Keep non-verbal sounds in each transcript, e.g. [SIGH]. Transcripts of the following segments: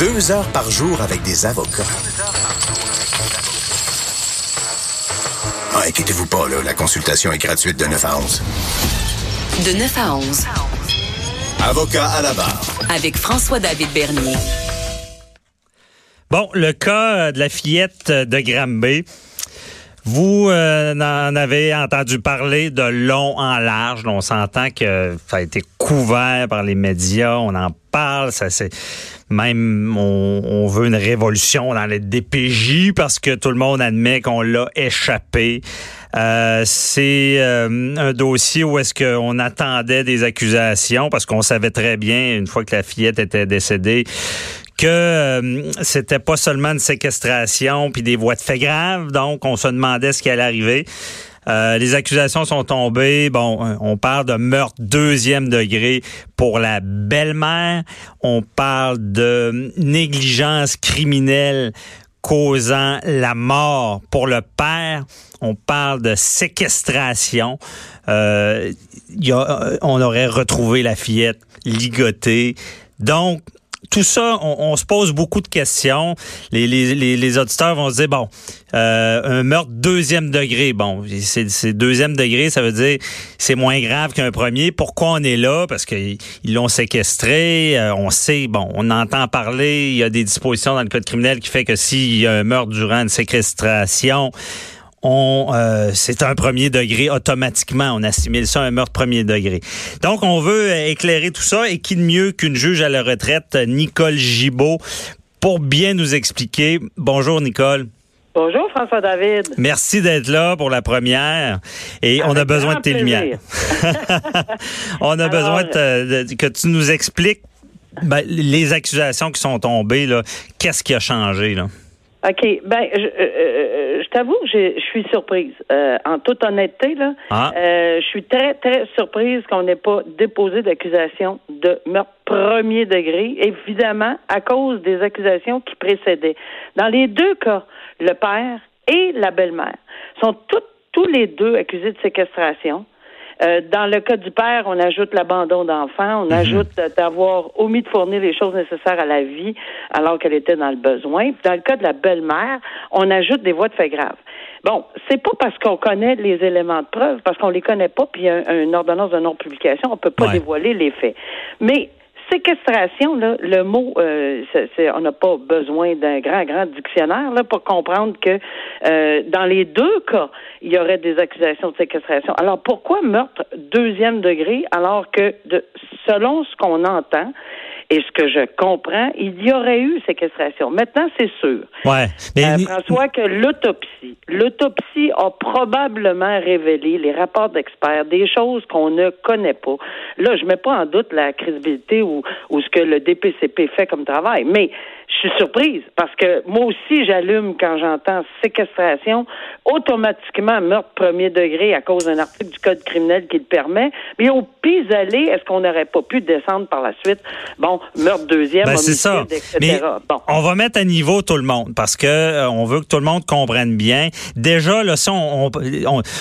Deux heures par jour avec des avocats. Ah, inquiétez-vous pas, là, la consultation est gratuite de 9 à 11. De 9 à 11. Avocat à la barre. Avec François-David Bernier. Bon, le cas de la fillette de Granby. Vous euh, en avez entendu parler de long en large. On s'entend que ça a été couvert par les médias. On en parle. Ça c'est même on, veut une révolution dans les DPJ parce que tout le monde admet qu'on l'a échappé. Euh, c'est euh, un dossier où est-ce qu'on attendait des accusations parce qu'on savait très bien une fois que la fillette était décédée que euh, c'était pas seulement une séquestration puis des voies de fait graves, donc on se demandait ce qui allait arriver. Euh, les accusations sont tombées. Bon, euh, on parle de meurtre deuxième degré pour la belle-mère. On parle de négligence criminelle causant la mort pour le père. On parle de séquestration. Euh, on aurait retrouvé la fillette ligotée. Donc, tout ça, on, se pose beaucoup de questions. Les, les, les, auditeurs vont se dire, bon, euh, un meurtre deuxième degré, bon, c'est deuxième degré, ça veut dire c'est moins grave qu'un premier. Pourquoi on est là? Parce qu'ils l'ont séquestré, euh, on sait, bon, on entend parler, il y a des dispositions dans le code criminel qui fait que s'il y a un meurtre durant une séquestration, on euh, c'est un premier degré automatiquement. On assimile ça à un meurtre premier degré. Donc, on veut éclairer tout ça. Et qui de mieux qu'une juge à la retraite, Nicole Gibault, pour bien nous expliquer. Bonjour, Nicole. Bonjour François David. Merci d'être là pour la première et on a besoin de tes lumières. [LAUGHS] on a besoin de, que tu nous expliques ben, les accusations qui sont tombées là. Qu'est-ce qui a changé là? OK. Ben, je, euh, euh, je t'avoue que je suis surprise. Euh, en toute honnêteté, là, ah. je suis très, très surprise qu'on n'ait pas déposé d'accusation de meurtre premier degré, évidemment, à cause des accusations qui précédaient. Dans les deux cas, le père et la belle-mère sont tous les deux accusés de séquestration. Euh, dans le cas du père, on ajoute l'abandon d'enfant, on mhm. ajoute d'avoir omis de fournir les choses nécessaires à la vie alors qu'elle était dans le besoin. Dans le cas de la belle-mère, on ajoute des voies de fait graves. Bon, c'est pas parce qu'on connaît les éléments de preuve, parce qu'on les connaît pas, puis il y a une ordonnance de non-publication, on peut pas dévoiler les faits. Mais séquestration, là, le mot, euh, on n'a pas besoin d'un grand, grand dictionnaire là, pour comprendre que euh, dans les deux cas, il y aurait des accusations de séquestration. Alors pourquoi meurtre deuxième degré alors que, de, selon ce qu'on entend, et ce que je comprends, il y aurait eu séquestration? Maintenant, c'est sûr. Ouais. Euh, François, que l'autopsie, l'autopsie a probablement révélé les rapports d'experts, des choses qu'on ne connaît pas. Là, je mets pas en doute la crédibilité ou, ou ce que le DPCP fait comme travail, mais je suis surprise parce que moi aussi, j'allume quand j'entends séquestration, automatiquement meurtre premier degré à cause d'un article du Code criminel qui le permet. Mais au pis-aller, est-ce qu'on n'aurait pas pu descendre par la suite? Bon, meurtre deuxième, ben, c'est ça. Mais on va mettre à niveau tout le monde parce que euh, on veut que tout le monde comprenne bien. Déjà, là, si on,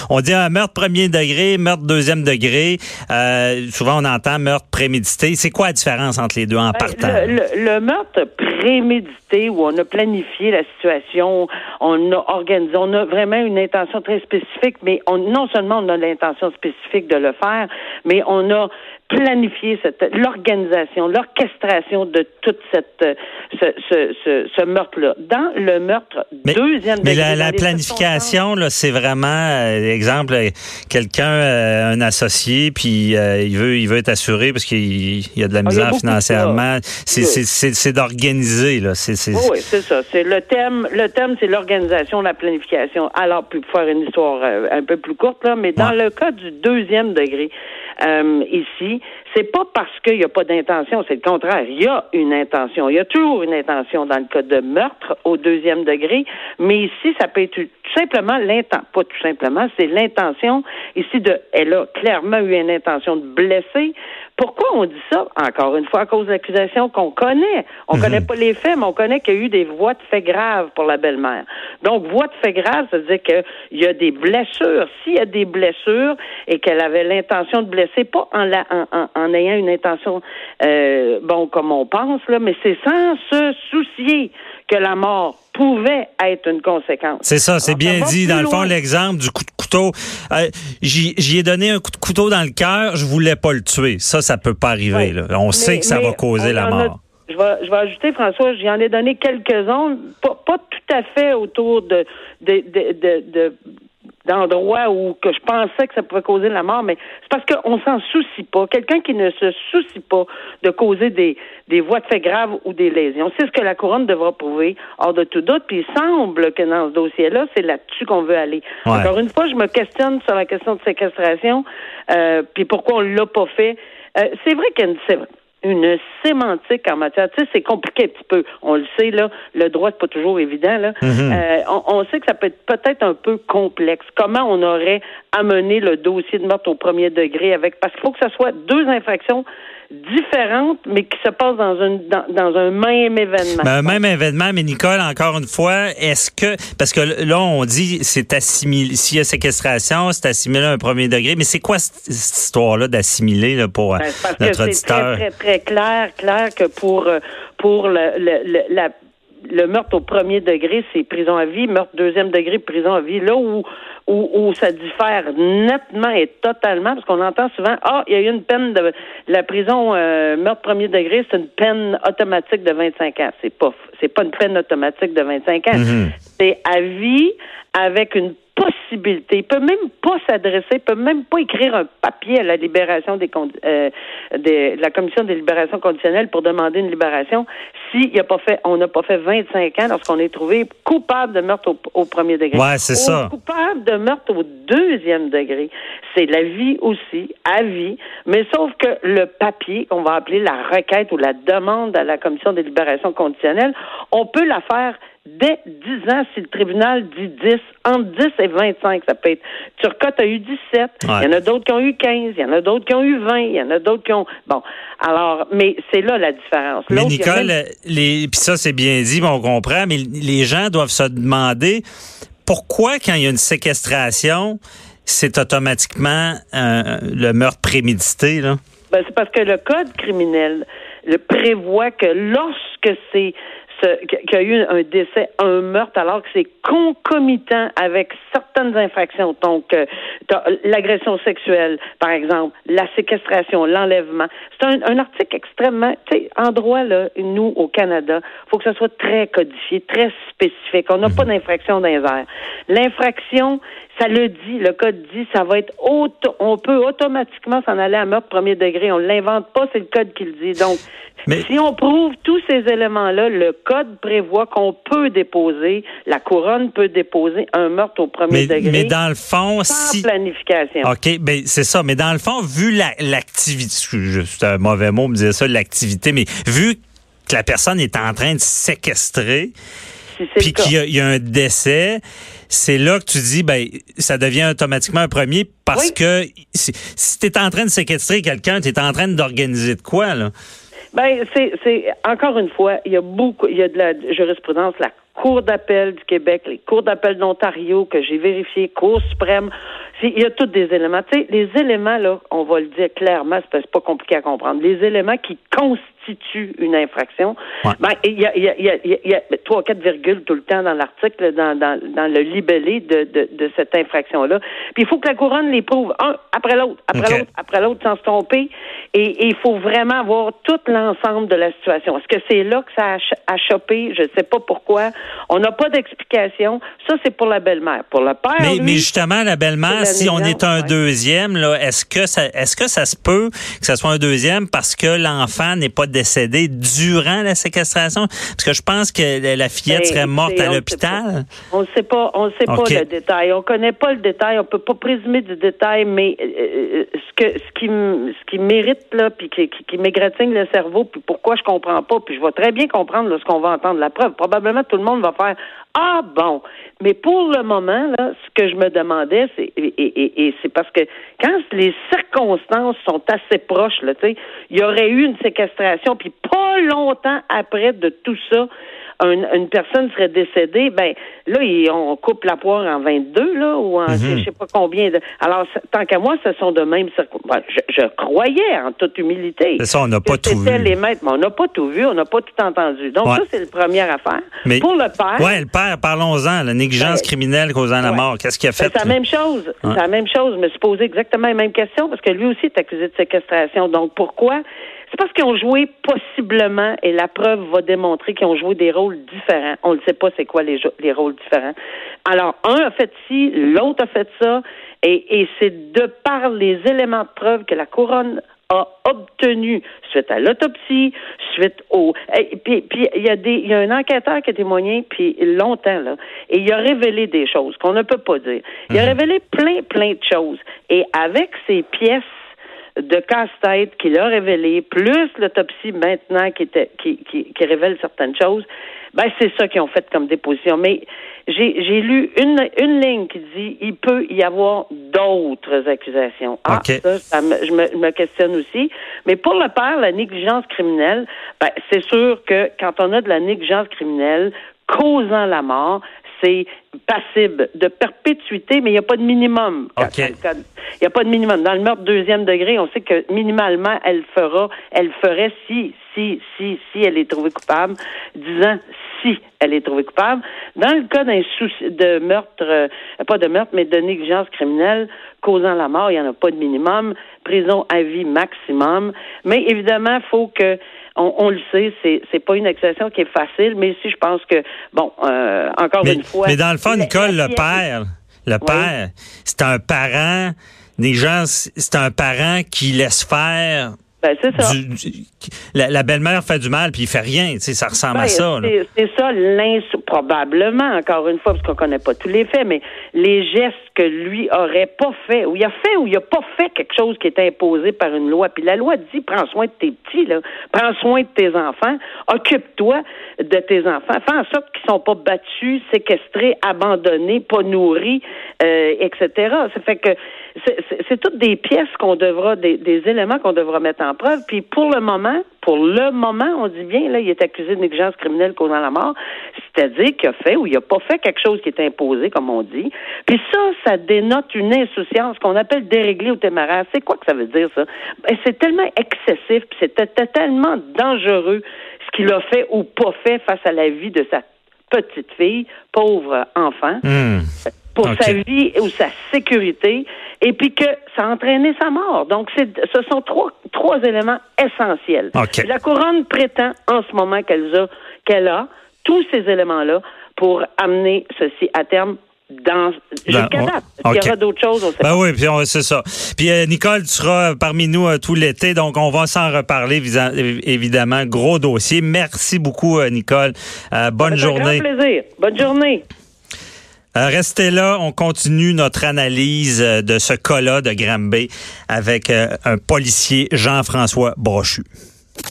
on, dit un meurtre premier degré, meurtre deuxième degré, euh, souvent on entend meurtre prémédité. C'est quoi la différence entre les deux en ben, partant? Le, meurtre prémédité où on a planifié la situation, on a organisé, on a vraiment une intention très spécifique, mais on, non seulement on a l'intention spécifique de le faire, mais on a planifier cette l'organisation, l'orchestration de toute cette ce, ce, ce, meurtre-là. Dans le meurtre deuxième mais la, la planification là, c'est vraiment euh, exemple quelqu'un euh, un associé puis euh, il veut il veut être assuré parce qu'il y a de la ah, misère financièrement. C'est c'est c'est d'organiser là. C'est c'est oui, c'est ça. C'est le thème. Le thème c'est l'organisation, la planification. Alors puis pour faire une histoire un peu plus courte là, mais dans le cas du deuxième degré euh, ici, c'est pas parce qu'il n'y a pas d'intention, c'est le contraire. Il y a une intention. Il y a toujours une intention dans le cas de meurtre au deuxième degré, mais ici, ça peut être tout simplement l'intention, pas tout simplement, c'est l'intention ici de, elle a clairement eu une intention de blesser Pourquoi on dit ça? Encore une fois, à cause de l'accusation qu'on connaît. On ne mhm. connaît pas les faits, mais on connaît qu'il y a eu des voies de fait graves pour la belle-mère. Donc, voies de fait graves, ça veut dire qu'il y a des blessures. S'il y a des blessures et qu'elle avait l'intention de blesser, pas en, la, en, ayant une intention, euh, bon, comme on pense, là, mais c'est sans se soucier que la mort pouvait être une conséquence. C'est ça, c'est bien dit. Dans le fond, l'exemple du coup de couteau, euh, j'y ai donné un coup de couteau dans le cœur, je voulais pas le tuer. Ça, ça peut pas arriver. On sait que ça va causer la mort. je, vais, je vais ajouter, François, j'en ai donné quelques-uns, pas, pas, tout à fait autour de, de, de, de d'endroits où que je pensais que ça pouvait causer la mort, mais c'est parce qu'on s'en soucie pas. Quelqu'un qui ne se soucie pas de causer des, des voies de fait graves ou des lésions. C'est ce que la couronne devra prouver, hors de tout doute. Puis il semble que dans ce dossier-là, c'est là-dessus qu'on veut aller. Encore une fois, je me questionne sur la question de séquestration, euh, puis pourquoi on l'a pas fait. Euh, c'est vrai qu'il y a une, une sémantique en matière. Tu sais, c'est compliqué un petit peu. On le sait, là, le droit, c'est pas toujours évident, là. Mm-hmm. Euh, on, sait que ça peut être peut-être un peu complexe. Comment on aurait amené le dossier de meurtre au premier degré avec, parce qu'il faut que ce soit deux infractions différentes, mais qui se passent dans, une, dans, un même événement. Ben, un même événement, mais Nicole, encore une fois, est-ce que, parce que là, on dit, c'est assimilé, s'il y a séquestration, c'est assimilé à un premier degré, mais c'est quoi cette, histoire-là d'assimiler pour ben, notre auditeur? C'est très, très, très clair, clair que pour, euh, pour le, le, la le meurtre au premier degré, c'est prison à vie, meurtre deuxième degré, prison à vie. Là où, où, où ça diffère nettement et totalement, parce qu'on entend souvent, ah, il y a eu une peine de la prison euh, meurtre premier degré, c'est une peine automatique de 25 ans. C'est pas, c'est pas une peine automatique de 25 ans. Mm-hmm. C'est à vie avec une possibilité. Il peut même pas s'adresser, il peut même pas écrire un papier à la libération des, euh, de la commission des libérations conditionnelles pour demander une libération si a pas fait, on n'a pas fait 25 ans lorsqu'on est trouvé coupable de meurtre au, premier degré. Ouais, c'est ça. Coupable de meurtre au deuxième degré, c'est la vie aussi, à vie. Mais sauf que le papier, qu'on va appeler la requête ou la demande à la commission des libérations conditionnelles, on peut la faire dès 10 ans si le tribunal dit 10, entre 10 et 25, ça peut être. Turcotte a eu 17, il y en a d'autres qui ont eu 15, il y en a d'autres qui ont eu 20, il y en a d'autres qui ont... Bon, alors, mais c'est là la différence. Mais Nicole, les... puis ça c'est bien dit, on comprend, mais les gens doivent se demander pourquoi quand il y a une séquestration, c'est automatiquement euh, le meurtre prémédité, là? Ben, c'est parce que le code criminel prévoit que lorsque c'est qu'il y a eu un décès, un meurtre, alors que c'est concomitant avec certaines infractions. Donc, euh, l'agression sexuelle, par exemple, la séquestration, l'enlèvement. C'est un, article extrêmement, tu sais, en droit, là, nous, au Canada, faut que ça soit très codifié, très spécifique. On n'a pas mhm. d'infraction dans les airs. L'infraction, ça le dit, le code dit, ça va être auto, on peut automatiquement s'en aller à meurtre premier degré. On l'invente pas, c'est le code qui le dit. Donc, si on prouve tous ces éléments-là, le code prévoit qu'on peut déposer, la couronne peut déposer un meurtre au premier degré. Mais dans le fond, sans planification. OK, ben c'est ça. Mais dans le fond, vu l'activité, c'est un mauvais mot me dire ça, l'activité, mais vu que la personne est en train de séquestrer, puis qu'il y, a un décès, c'est là que tu dis, ben, ça devient automatiquement un premier parce que si, tu es en train de séquestrer quelqu'un, tu es en train d'organiser de quoi, là? Ben, c'est, c'est encore une fois, il y a beaucoup, il y a de la jurisprudence, la Cour d'appel du Québec, les cours d'appel d'Ontario que j'ai vérifié, Cour suprême. Il y a tous des éléments. Tu sais, les éléments, là, on va le dire clairement, c'est pas compliqué à comprendre. Les éléments qui constituent une infraction, ben, il y a, il y a, il y a, trois, quatre virgules tout le temps dans l'article, dans, dans, dans le libellé de, de, de cette infraction-là. Puis il faut que la couronne les prouve un après l'autre, après l'autre, après l'autre, sans se tromper. Et il faut vraiment voir tout l'ensemble de la situation. Est-ce que c'est là que ça a, a chopé? Je ne sais pas pourquoi. On n'a pas d'explication. Ça, c'est pour la belle-mère. Pour le père. Mais, mais justement, la belle-mère, si on est un deuxième, là, est-ce que ça, est-ce que ça se peut que ça soit un deuxième parce que l'enfant n'est pas décédé durant la séquestration? Parce que je pense que la fillette ben, serait morte à l'hôpital. On ne sait pas, on sait pas le détail. On connaît pas le détail. On peut pas présumer du détail, mais euh, euh, ce que, ce qui, ce qui mérite là, puis qui, qui, qui m'égratigne le cerveau, puis pourquoi je comprends pas, puis je vais très bien comprendre ce qu'on va entendre la preuve. Probablement tout le monde va faire Ah bon. Mais pour le moment, là, ce que je me demandais, c'est et, c'est parce que quand les circonstances sont assez proches, là, il y aurait eu une séquestration, puis pas longtemps après de tout ça, une personne serait décédée, ben là, on coupe la poire en 22, là, ou en mhm. je sais pas combien. De... Alors, tant qu'à moi, ce sont de même ben, je, croyais, en toute humilité. C'est ça, on n'a pas tout vu. les maîtres, mais on n'a pas tout vu, on n'a pas tout entendu. Donc, ça, c'est la première affaire. Mais, Pour le père. Oui, le père, parlons-en, la négligence ben, criminelle causant la mort. Qu'est-ce qu'il a fait? c'est la même chose. C'est la même chose. Je me suis posé exactement la même question parce que lui aussi est accusé de séquestration. Donc, pourquoi? C'est parce qu'ils ont joué possiblement, et la preuve va démontrer qu'ils ont joué des rôles différents. On ne sait pas c'est quoi les, les rôles différents. Alors, un a fait ci, l'autre a fait ça, et, et c'est de par les éléments de preuve que la couronne a obtenu suite à l'autopsie, suite au et puis puis il y a des il y a un enquêteur qui a témoigné puis longtemps là et il a révélé des choses qu'on ne peut pas dire. Il a mhm. révélé plein plein de choses et avec ces pièces de casse-tête qu'il a révélé, plus l'autopsie maintenant qui, était, qui, qui, révèle certaines choses, ben c'est ça qu'ils ont fait comme déposition. Mais j'ai lu une, une ligne qui dit il peut y avoir d'autres accusations. Ah, ça, je, me, me, questionne aussi. Mais pour le père, la négligence criminelle, ben, c'est sûr que quand on a de la négligence criminelle causant la mort, c'est passible de perpétuité, mais il n'y a pas de minimum. Il n'y a pas de minimum. Dans le meurtre deuxième degré, on sait que minimalement, elle fera, elle ferait si, si, si, si elle est trouvée coupable, disant si elle est trouvée coupable. Dans le cas d'un souci de meurtre, euh, pas de meurtre, mais de négligence criminelle causant la mort, il n'y en a pas de minimum. Prison à vie maximum. Mais évidemment, il faut que on, le sait, c'est c'est pas une accusation qui est facile, mais si je pense que bon, euh, encore une fois. Mais dans le fond, Nicole, le père, le père, c'est un parent. Des gens, c'est un parent qui laisse faire ben, c'est ça. la, belle-mère fait du mal puis il fait rien, tu sais, ça ressemble à ben, ça. C'est ça, probablement, encore une fois, parce qu'on connaît pas tous les faits, mais les gestes lui aurait pas fait, ou il a fait ou il a pas fait quelque chose qui est imposé par une loi. Puis la loi dit prends soin de tes petits, là, prends soin de tes enfants, occupe-toi de tes enfants, fais en sorte qu'ils sont pas battus, séquestrés, abandonnés, pas nourris, euh, etc. Ça fait que c'est toutes des pièces qu'on devra, des, éléments qu'on devra mettre en preuve. Puis pour le moment, pour le moment, on dit bien, là, il est accusé de négligence criminelle causant la mort, c'est-à-dire qu'il a fait ou il n'a pas fait quelque chose qui est imposé, comme on dit. Puis ça, ça dénote une insouciance qu'on appelle déréglée ou téméraire. C'est quoi que ça veut dire, ça? Ben, c'est tellement excessif, puis c'était tellement dangereux ce qu'il a fait ou pas fait face à la vie de sa petite fille, pauvre enfant. Hmm pour sa vie ou sa sécurité, et puis que ça a entraîné sa mort. Donc, ce sont trois, trois éléments essentiels. La couronne prétend en ce moment qu'elle a, qu'elle a tous ces éléments-là pour amener ceci à terme dans jusqu'à ben, date. Il y aura d'autres choses, on sait ben oui, puis c'est ça. Puis euh, Nicole, tu seras parmi nous euh, tout l'été, donc on va s'en reparler évidemment. Gros dossier. Merci beaucoup, euh, Nicole. bonne journée. Un grand plaisir. Bonne journée. Euh, restez là, on continue notre analyse euh, de ce cas-là de Granby avec euh, un policier Jean-François Brochu.